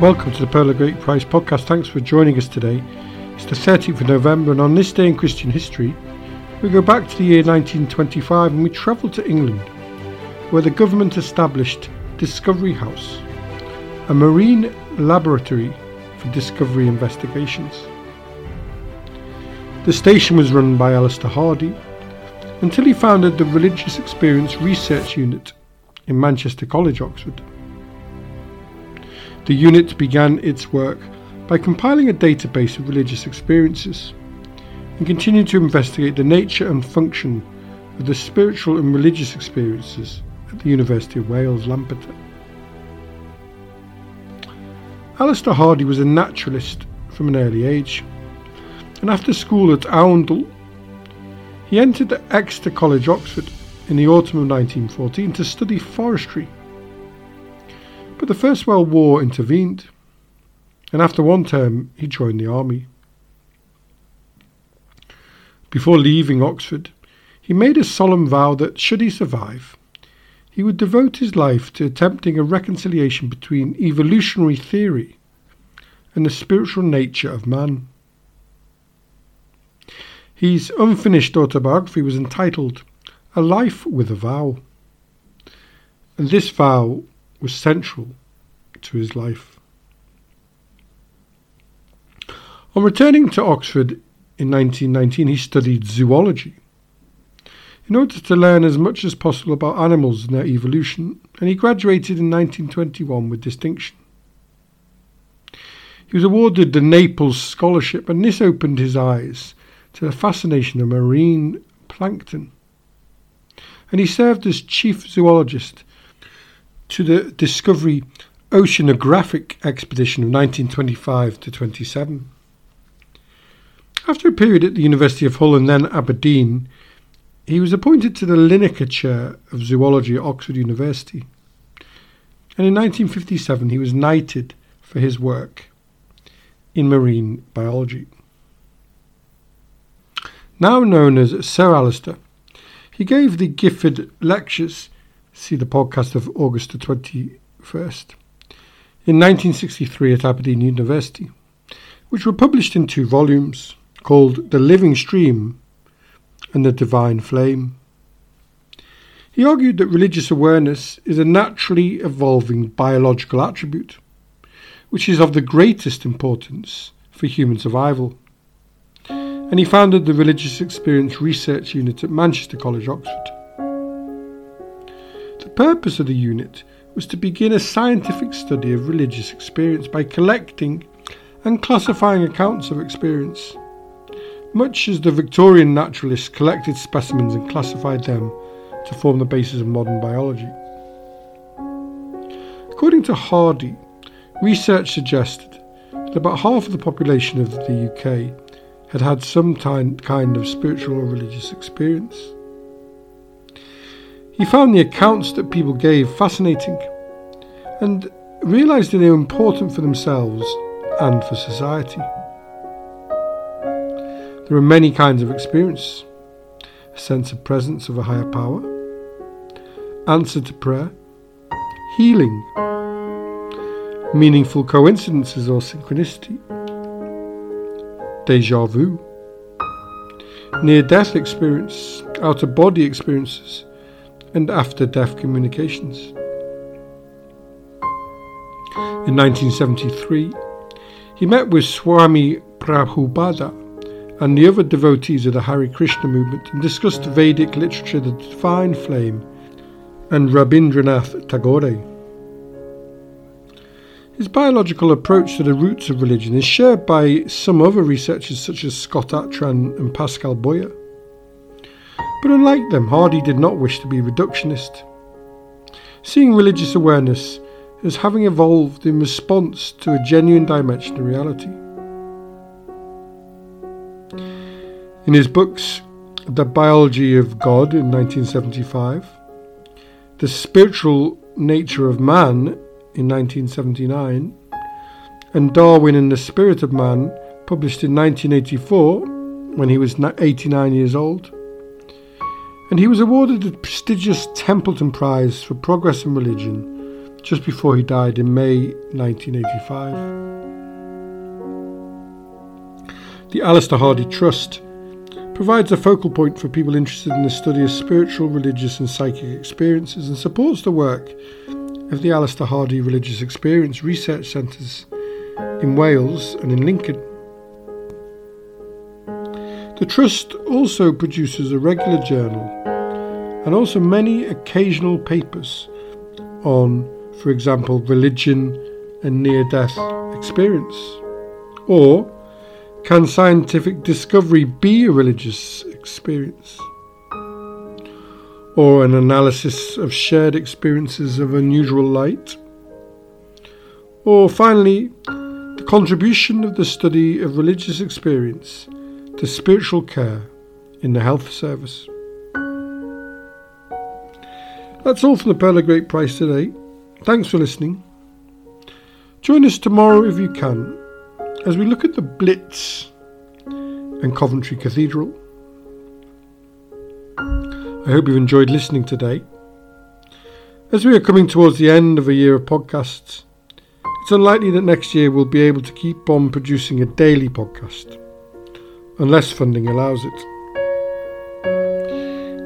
Welcome to the Pearl of Great Price podcast. Thanks for joining us today. It's the 13th of November, and on this day in Christian history, we go back to the year 1925 and we travel to England, where the government established Discovery House, a marine laboratory for discovery investigations. The station was run by Alister Hardy until he founded the Religious Experience Research Unit in Manchester College, Oxford. The unit began its work by compiling a database of religious experiences and continued to investigate the nature and function of the spiritual and religious experiences at the University of Wales, Lampeter. Alister Hardy was a naturalist from an early age, and after school at Oundle, he entered the Exeter College, Oxford, in the autumn of 1914 to study forestry but the First World War intervened, and after one term he joined the army. Before leaving Oxford, he made a solemn vow that, should he survive, he would devote his life to attempting a reconciliation between evolutionary theory and the spiritual nature of man. His unfinished autobiography was entitled A Life with a Vow, and this vow was central to his life. On returning to Oxford in 1919, he studied zoology in order to learn as much as possible about animals and their evolution, and he graduated in 1921 with distinction. He was awarded the Naples Scholarship, and this opened his eyes to the fascination of marine plankton. And he served as chief zoologist to the Discovery Oceanographic Expedition of 1925 to 27. After a period at the University of Hull and then Aberdeen, he was appointed to the Linacre Chair of Zoology at Oxford University. And in 1957 he was knighted for his work in marine biology. Now known as Sir Alister, he gave the Gifford Lectures See the podcast of August the 21st. In 1963 at Aberdeen University, which were published in two volumes called The Living Stream and The Divine Flame. He argued that religious awareness is a naturally evolving biological attribute, which is of the greatest importance for human survival. And he founded the Religious Experience Research Unit at Manchester College, Oxford purpose of the unit was to begin a scientific study of religious experience by collecting and classifying accounts of experience, much as the Victorian naturalists collected specimens and classified them to form the basis of modern biology. According to Hardy, research suggested that about half of the population of the UK had had some kind of spiritual or religious experience. He found the accounts that people gave fascinating and realised that they were important for themselves and for society. There are many kinds of experience a sense of presence of a higher power, answer to prayer, healing, meaningful coincidences or synchronicity, deja vu, near death experience, out of body experiences and after death communications. In 1973, he met with Swami Prabhupada and the other devotees of the Hare Krishna movement and discussed Vedic literature, the Divine Flame, and Rabindranath Tagore. His biological approach to the roots of religion is shared by some other researchers such as Scott Atran and Pascal Boyer. But unlike them, Hardy did not wish to be reductionist. Seeing religious awareness as having evolved in response to a genuine dimension of reality. In his books, The Biology of God in 1975, The Spiritual Nature of Man in 1979, and Darwin and the Spirit of Man, published in 1984 when he was 89 years old, and he was awarded the prestigious Templeton Prize for Progress in Religion just before he died in May 1985. The Alister Hardy Trust provides a focal point for people interested in the study of spiritual, religious, and psychic experiences and supports the work of the Alister Hardy Religious Experience Research Centres in Wales and in Lincoln. The Trust also produces a regular journal and also many occasional papers on, for example, religion and near death experience. Or, can scientific discovery be a religious experience? Or an analysis of shared experiences of unusual light? Or finally, the contribution of the study of religious experience to spiritual care in the health service. That's all from the Pearl of Great Price today. Thanks for listening. Join us tomorrow if you can as we look at the Blitz and Coventry Cathedral. I hope you've enjoyed listening today. As we are coming towards the end of a year of podcasts, it's unlikely that next year we'll be able to keep on producing a daily podcast, unless funding allows it.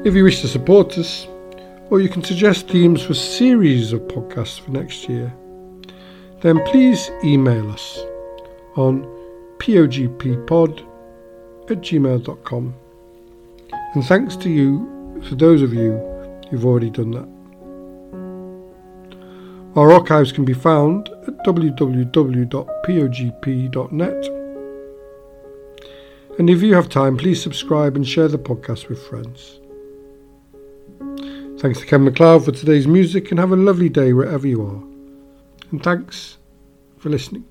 If you wish to support us, or you can suggest themes for series of podcasts for next year, then please email us on pogppod at gmail.com. And thanks to you for those of you who've already done that. Our archives can be found at www.pogp.net. And if you have time, please subscribe and share the podcast with friends. Thanks to Ken MacLeod for today's music and have a lovely day wherever you are. And thanks for listening.